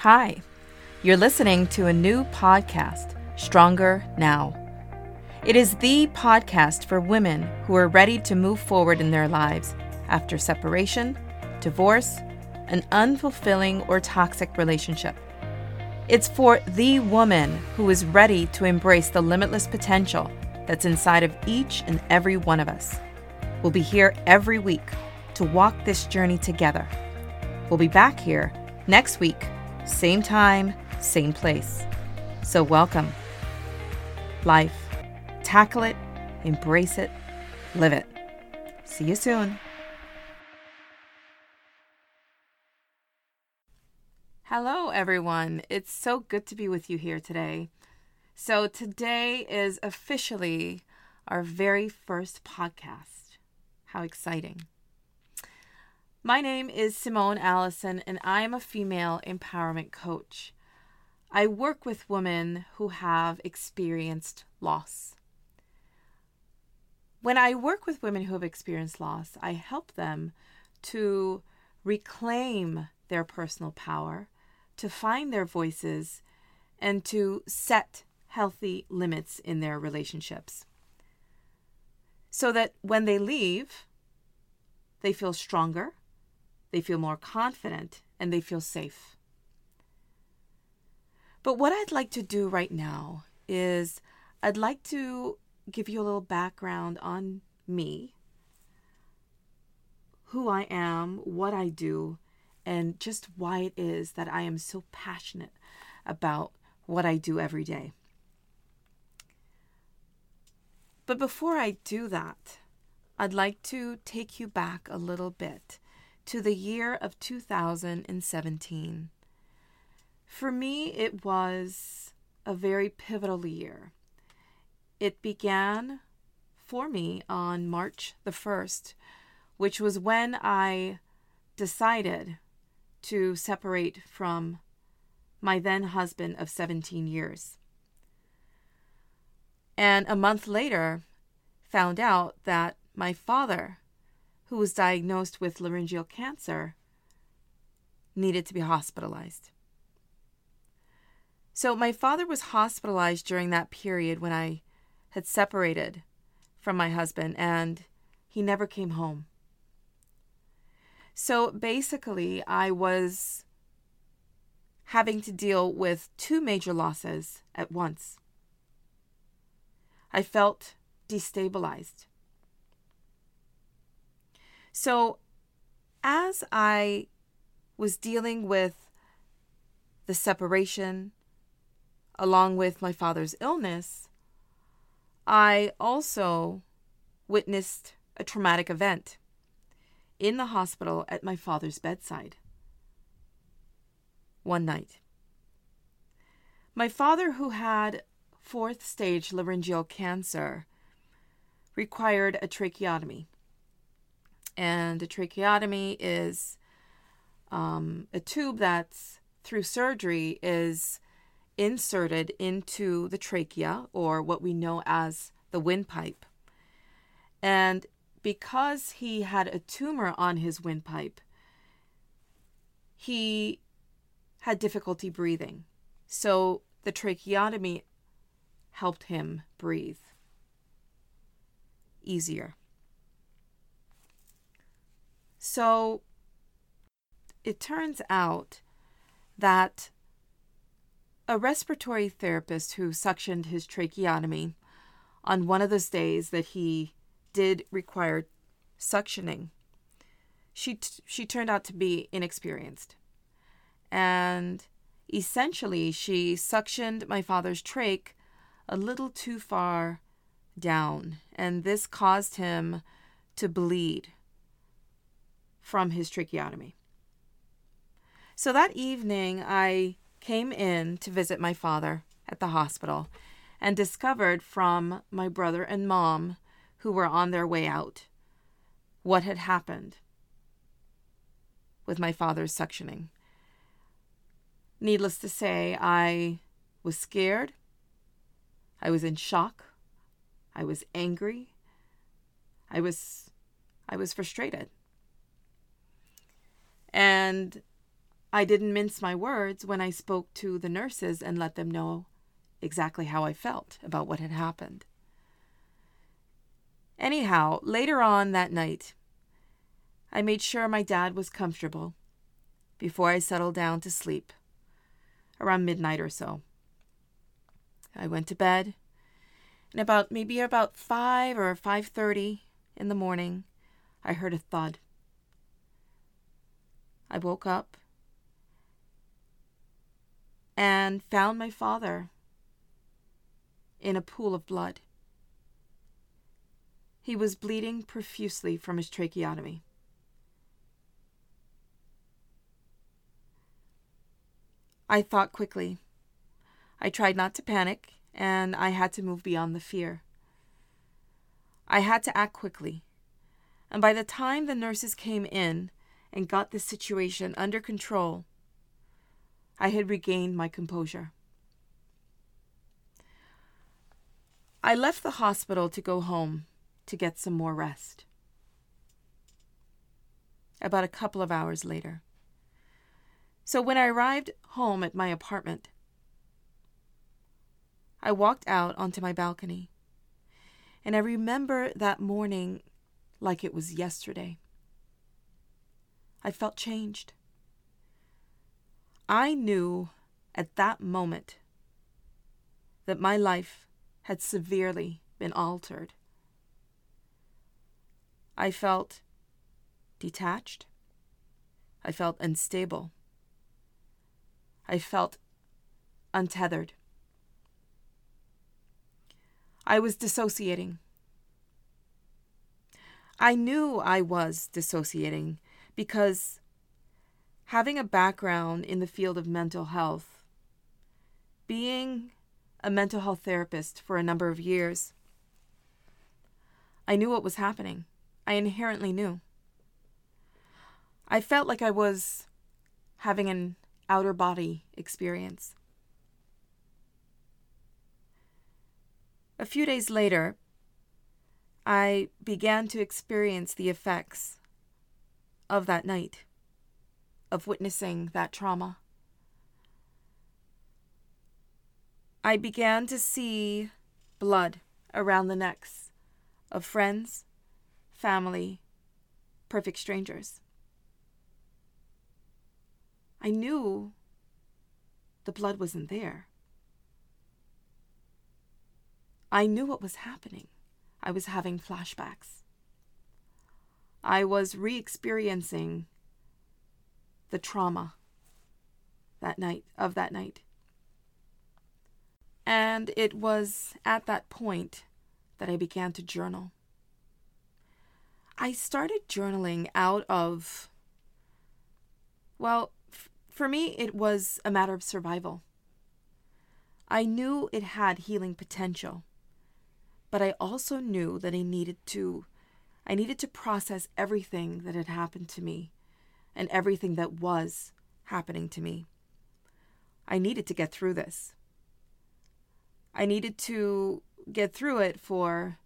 Hi, you're listening to a new podcast, Stronger Now. It is the podcast for women who are ready to move forward in their lives after separation, divorce, an unfulfilling or toxic relationship. It's for the woman who is ready to embrace the limitless potential that's inside of each and every one of us. We'll be here every week to walk this journey together. We'll be back here next week, same time, same place. So, welcome. Life. Tackle it, embrace it, live it. See you soon. Hello, everyone. It's so good to be with you here today. So, today is officially our very first podcast. How exciting! My name is Simone Allison, and I am a female empowerment coach. I work with women who have experienced loss. When I work with women who have experienced loss, I help them to reclaim their personal power to find their voices and to set healthy limits in their relationships. So that when they leave, they feel stronger, they feel more confident, and they feel safe. But what I'd like to do right now is I'd like to give you a little background on me, who I am, what I do, and just why it is that I am so passionate about what I do every day. But before I do that, I'd like to take you back a little bit to the year of 2017. For me, it was a very pivotal year. It began for me on March the 1st, which was when I decided to separate from my then husband of 17 years. And a month later, found out that my father, who was diagnosed with laryngeal cancer, needed to be hospitalized. So, my father was hospitalized during that period when I had separated from my husband, and he never came home. So basically, I was having to deal with two major losses at once. I felt destabilized. So, as I was dealing with the separation along with my father's illness, I also witnessed a traumatic event in the hospital at my father's bedside. One night. My father, who had fourth stage laryngeal cancer, required a tracheotomy. And a tracheotomy is um, a tube that's through surgery is inserted into the trachea or what we know as the windpipe. And because he had a tumor on his windpipe, he had difficulty breathing. So the tracheotomy helped him breathe easier. So it turns out that a respiratory therapist who suctioned his tracheotomy on one of those days that he did require suctioning. She t- she turned out to be inexperienced. And essentially she suctioned my father's trach a little too far down, and this caused him to bleed from his tracheotomy. So that evening, I came in to visit my father at the hospital and discovered from my brother and mom who were on their way out what had happened with my father's suctioning. Needless to say, I was scared. I was in shock. I was angry. I was I was frustrated. And I didn't mince my words when I spoke to the nurses and let them know exactly how I felt about what had happened. Anyhow, later on that night, I made sure my dad was comfortable before I settled down to sleep around midnight or so. I went to bed and about maybe about 5 or 5:30 in the morning, I heard a thud. I woke up and found my father in a pool of blood. He was bleeding profusely from his tracheotomy. I thought quickly. I tried not to panic, and I had to move beyond the fear. I had to act quickly, and by the time the nurses came in and got the situation under control, I had regained my composure. I left the hospital to go home to get some more rest. About a couple of hours later. So when I arrived home at my apartment, I walked out onto my balcony, and I remember that morning like it was yesterday. I felt changed. I knew at that moment that my life had severely been altered. I felt detached. I felt unstable. I felt untethered. I was dissociating. I knew I was dissociating because having a background in the field of mental health, being a mental health therapist for a number of years, I knew what was happening. I inherently knew. I felt like I was having an outer body experience. A few days later, I began to experience the effects of that night, of witnessing that trauma. I began to see blood around the necks of friends, family, perfect strangers. I knew the blood wasn't there. I knew what was happening. I was having flashbacks. I was re experiencing the trauma that night of that night. And it was at that point that I began to journal. I started journaling out of, well, for me, it was a matter of survival. I knew it had healing potential, but I also knew that I needed to I needed to process everything that had happened to me and everything that was happening to me. I needed to get through this. I needed to get through it for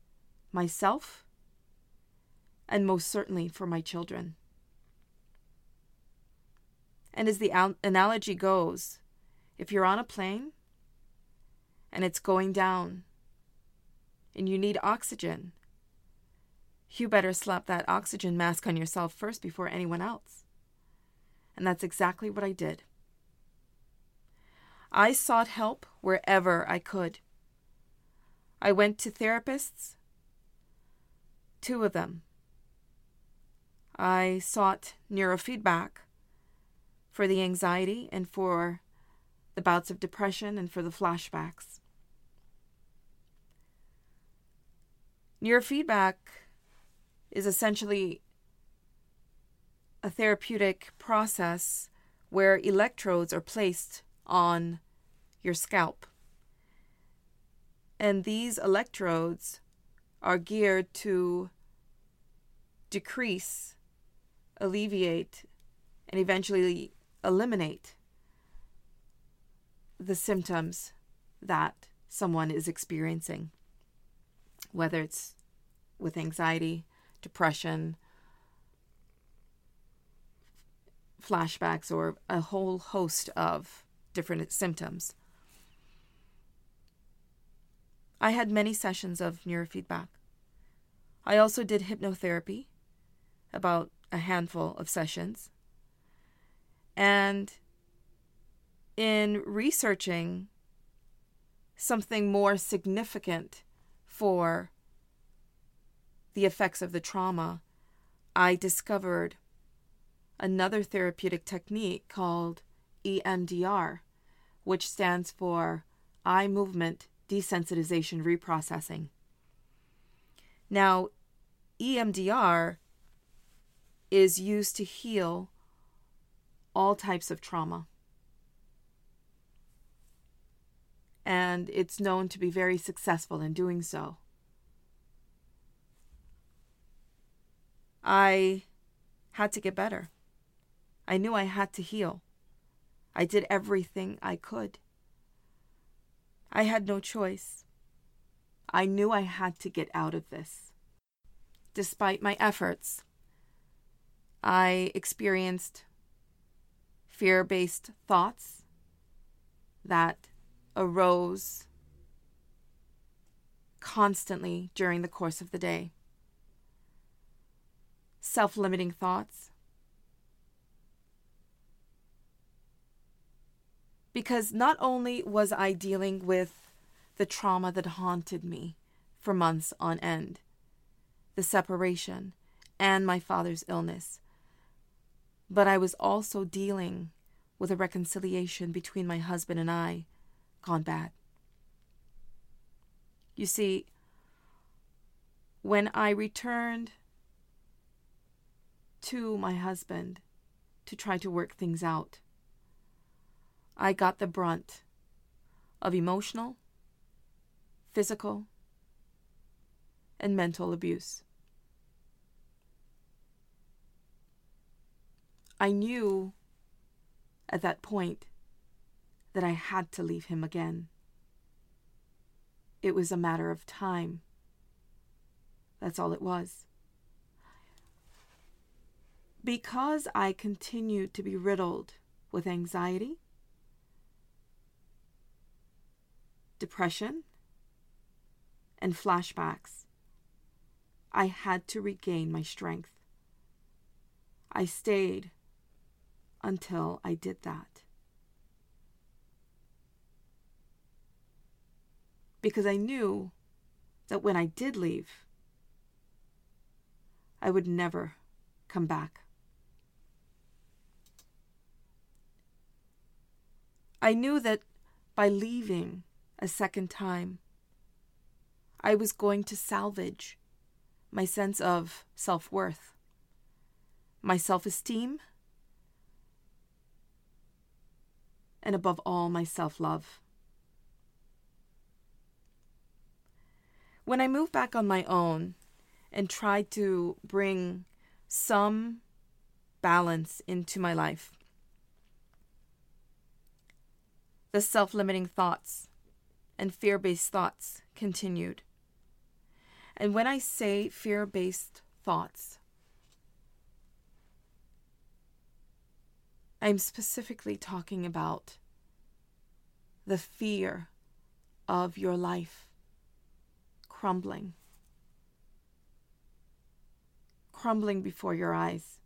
myself and most certainly for my children. And as the analogy goes, if you're on a plane and it's going down and you need oxygen, you better slap that oxygen mask on yourself first before anyone else. And that's exactly what I did. I sought help wherever I could. I went to therapists, two of them. I sought neurofeedback for the anxiety and for the bouts of depression and for the flashbacks. Neurofeedback is essentially a therapeutic process where electrodes are placed on your scalp. And these electrodes are geared to decrease, alleviate, and eventually eliminate the symptoms that someone is experiencing, whether it's with anxiety, depression, flashbacks or a whole host of different symptoms. I had many sessions of neurofeedback. I also did hypnotherapy, about a handful of sessions. And in researching something more significant for the effects of the trauma, I discovered another therapeutic technique called EMDR, which stands for Eye Movement Desensitization Reprocessing. Now, EMDR is used to heal all types of trauma. And it's known to be very successful in doing so. I had to get better. I knew I had to heal. I did everything I could. I had no choice. I knew I had to get out of this. Despite my efforts, I experienced fear based thoughts that arose constantly during the course of the day, self limiting thoughts. Because not only was I dealing with the trauma that haunted me for months on end, the separation, and my father's illness, but I was also dealing with a reconciliation between my husband and I gone bad. You see, when I returned to my husband to try to work things out, I got the brunt of emotional, physical, and mental abuse. I knew at that point that I had to leave him again. It was a matter of time. That's all it was. Because I continued to be riddled with anxiety, depression, and flashbacks, I had to regain my strength. I stayed until I did that. Because I knew that when I did leave, I would never come back. I knew that by leaving a second time, I was going to salvage my sense of self worth, my self esteem, and above all, my self love. When I moved back on my own and tried to bring some balance into my life, the self limiting thoughts and fear based thoughts continued. And when I say fear based thoughts, I'm specifically talking about the fear of your life crumbling, crumbling before your eyes,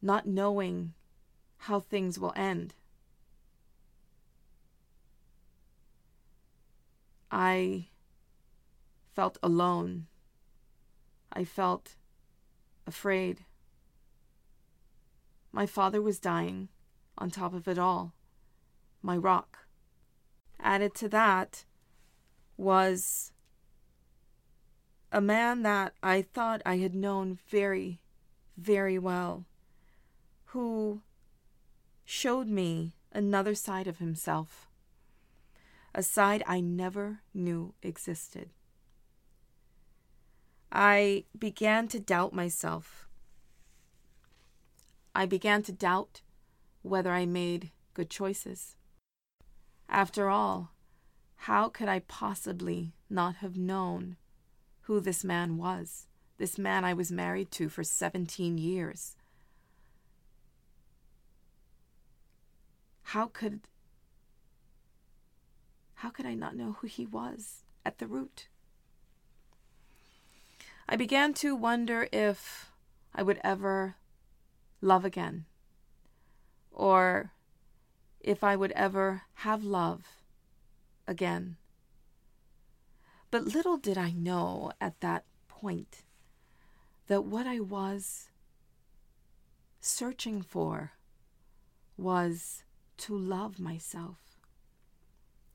not knowing how things will end. I felt alone. I felt afraid. My father was dying, on top of it all. My rock. Added to that was a man that I thought I had known very, very well, who showed me another side of himself, a side I never knew existed. I began to doubt myself I began to doubt whether I made good choices. After all, how could I possibly not have known who this man was, this man I was married to for 17 years. How could how could I not know who he was at the root? I began to wonder if I would ever love again, or if I would ever have love again. But little did I know at that point that what I was searching for was to love myself,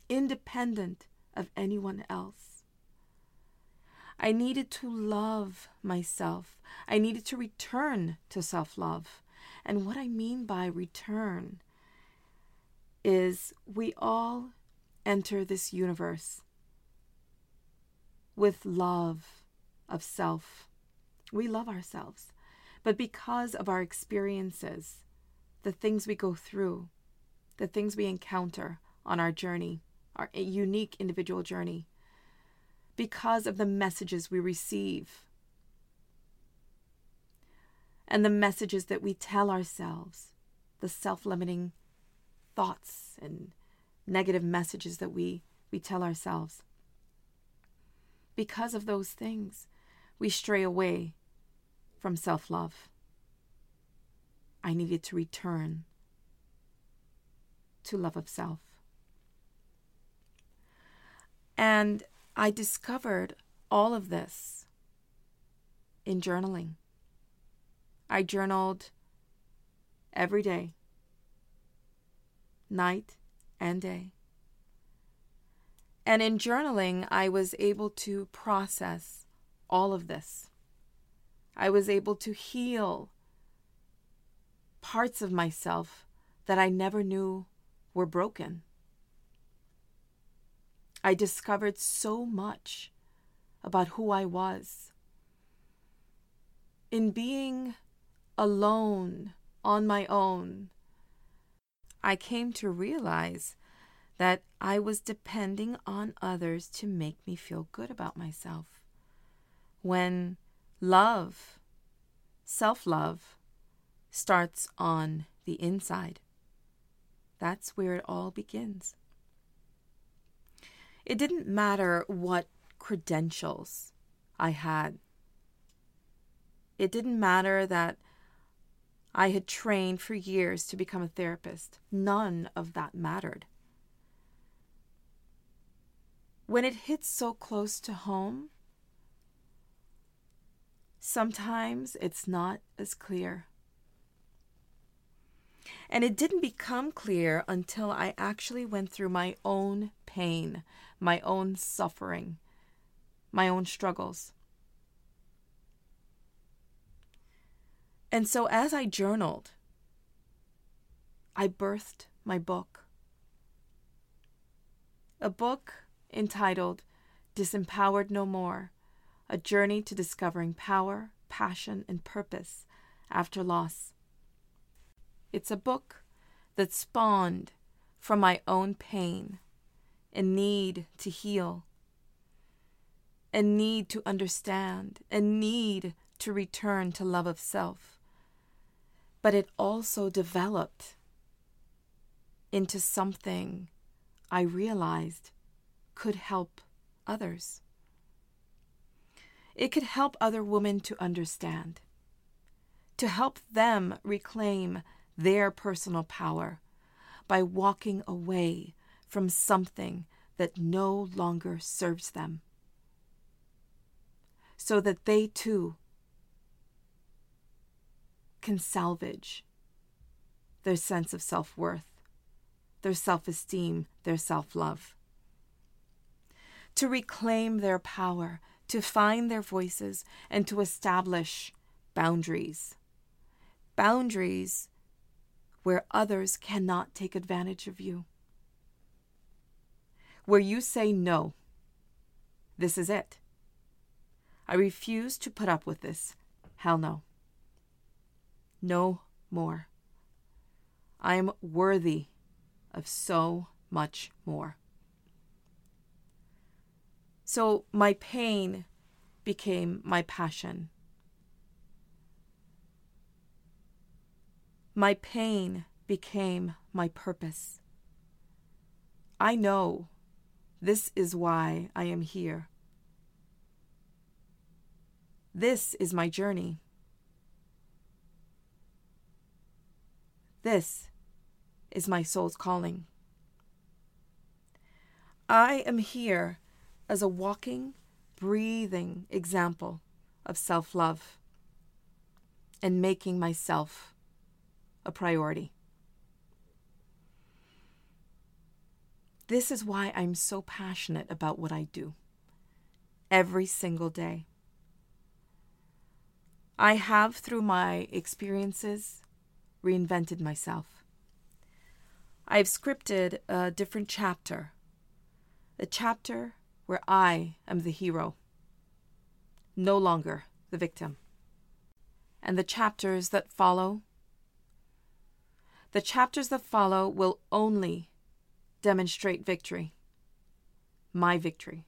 independent of anyone else. I needed to love myself. I needed to return to self love. And what I mean by return is we all enter this universe with love of self. We love ourselves. But because of our experiences, the things we go through, the things we encounter on our journey, our unique individual journey, because of the messages we receive and the messages that we tell ourselves, the self limiting thoughts and negative messages that we, we tell ourselves. Because of those things, we stray away from self love. I needed to return to love of self. And I discovered all of this in journaling. I journaled every day, night and day. And in journaling, I was able to process all of this. I was able to heal parts of myself that I never knew were broken. I discovered so much about who I was. In being alone on my own, I came to realize that I was depending on others to make me feel good about myself. When love, self love, starts on the inside. That's where it all begins. It didn't matter what credentials I had. It didn't matter that I had trained for years to become a therapist. None of that mattered. When it hits so close to home, sometimes it's not as clear. And it didn't become clear until I actually went through my own pain, my own suffering, my own struggles. And so as I journaled, I birthed my book. A book entitled Disempowered No More A Journey to Discovering Power, Passion, and Purpose After Loss. It's a book that spawned from my own pain and need to heal, and need to understand, and need to return to love of self. But it also developed into something I realized could help others. It could help other women to understand, to help them reclaim their personal power by walking away from something that no longer serves them, so that they too can salvage their sense of self worth, their self esteem, their self love. To reclaim their power, to find their voices, and to establish boundaries. Boundaries where others cannot take advantage of you. Where you say no. This is it. I refuse to put up with this. Hell no. No more. I am worthy of so much more. So my pain became my passion. My pain became my purpose. I know this is why I am here. This is my journey. This is my soul's calling. I am here as a walking, breathing example of self love and making myself a priority. This is why I'm so passionate about what I do every single day. I have, through my experiences, reinvented myself. I've scripted a different chapter, the chapter where I am the hero, no longer the victim. And the chapters that follow, the chapters that follow will only demonstrate victory, my victory,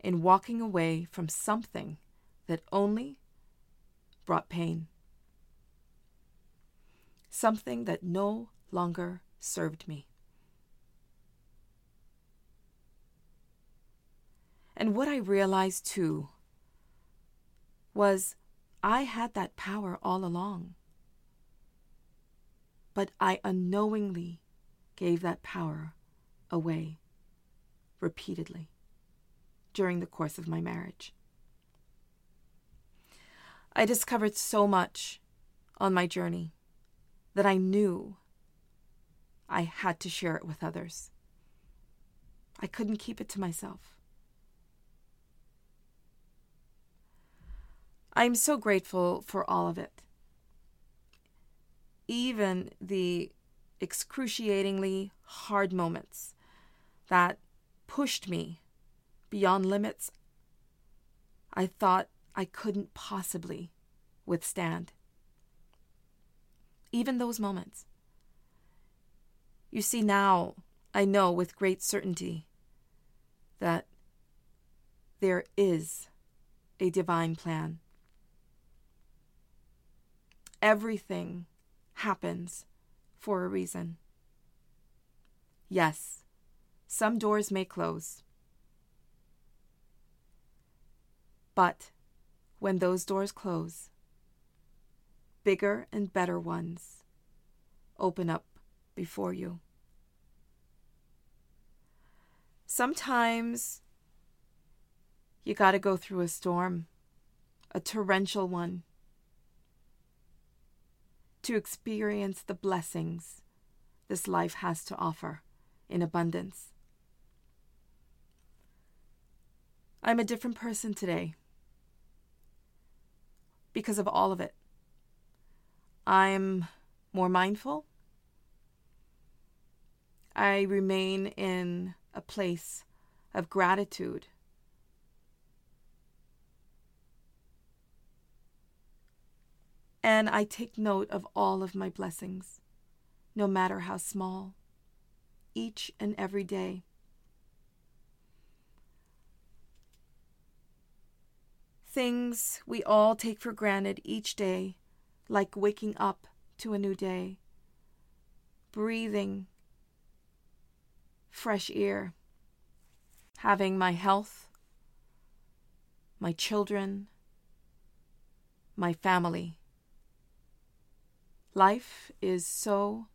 in walking away from something that only brought pain, something that no longer served me. And what I realized too was I had that power all along. But I unknowingly gave that power away repeatedly during the course of my marriage. I discovered so much on my journey that I knew I had to share it with others. I couldn't keep it to myself. I'm so grateful for all of it. Even the excruciatingly hard moments that pushed me beyond limits I thought I couldn't possibly withstand. Even those moments. You see, now I know with great certainty that there is a divine plan. Everything happens for a reason. Yes, some doors may close. But when those doors close, bigger and better ones open up before you. Sometimes you got to go through a storm, a torrential one, to experience the blessings this life has to offer in abundance. I'm a different person today because of all of it. I'm more mindful. I remain in a place of gratitude and I take note of all of my blessings, no matter how small, each and every day. Things we all take for granted each day, like waking up to a new day, breathing fresh air, having my health, my children, my family. Life is so,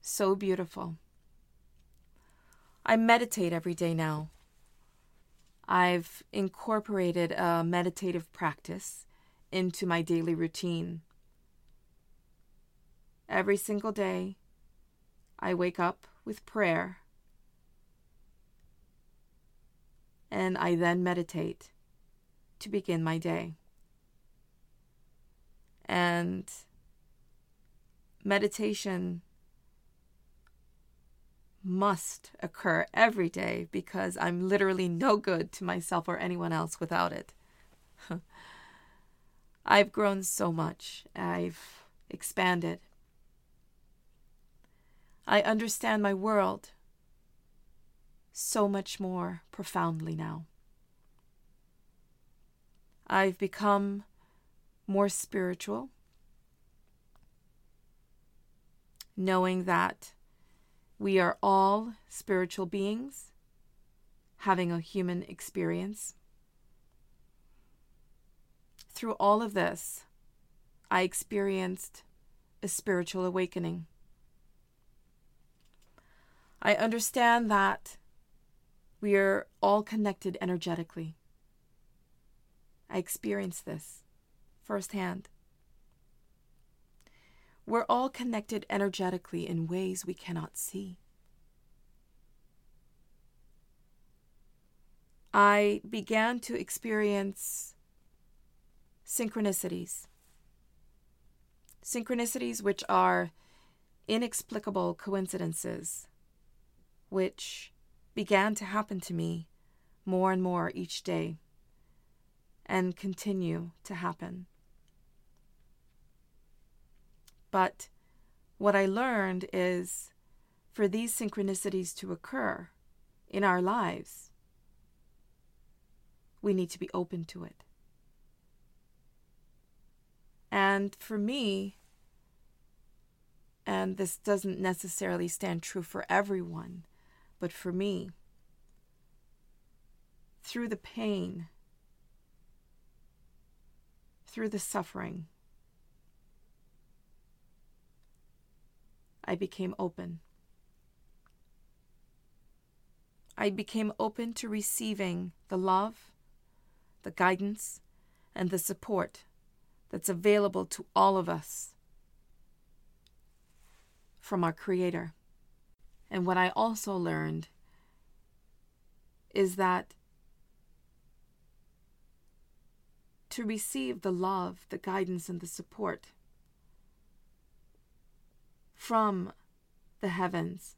so beautiful. I meditate every day now. I've incorporated a meditative practice into my daily routine. Every single day, I wake up with prayer and I then meditate to begin my day. And meditation must occur every day because I'm literally no good to myself or anyone else without it. I've grown so much. I've expanded. I understand my world so much more profoundly now. I've become more spiritual knowing that we are all spiritual beings having a human experience. Through all of this, I experienced a spiritual awakening. I understand that we are all connected energetically. I experienced this firsthand. We're all connected energetically in ways we cannot see. I began to experience synchronicities. Synchronicities, which are inexplicable coincidences, which began to happen to me more and more each day and continue to happen. But what I learned is for these synchronicities to occur in our lives, we need to be open to it. And for me, and this doesn't necessarily stand true for everyone, but for me, through the pain, through the suffering, I became open. I became open to receiving the love, the guidance, and the support that's available to all of us from our Creator. And what I also learned is that to receive the love, the guidance, and the support from the heavens.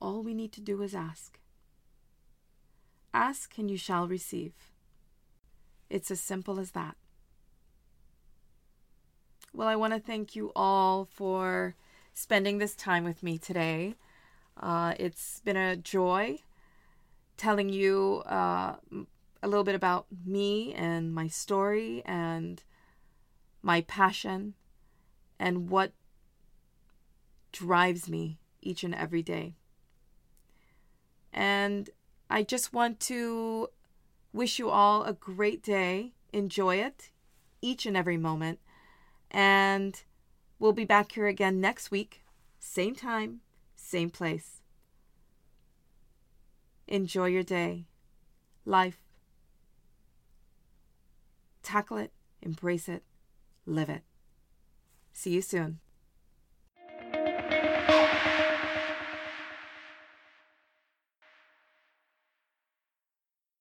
All we need to do is ask. Ask and you shall receive. It's as simple as that. Well, I want to thank you all for spending this time with me today. Uh, it's been a joy telling you uh, a little bit about me and my story and my passion and what drives me each and every day. And I just want to wish you all a great day. Enjoy it each and every moment. And we'll be back here again next week, same time, same place. Enjoy your day, life. Tackle it, embrace it, live it. See you soon.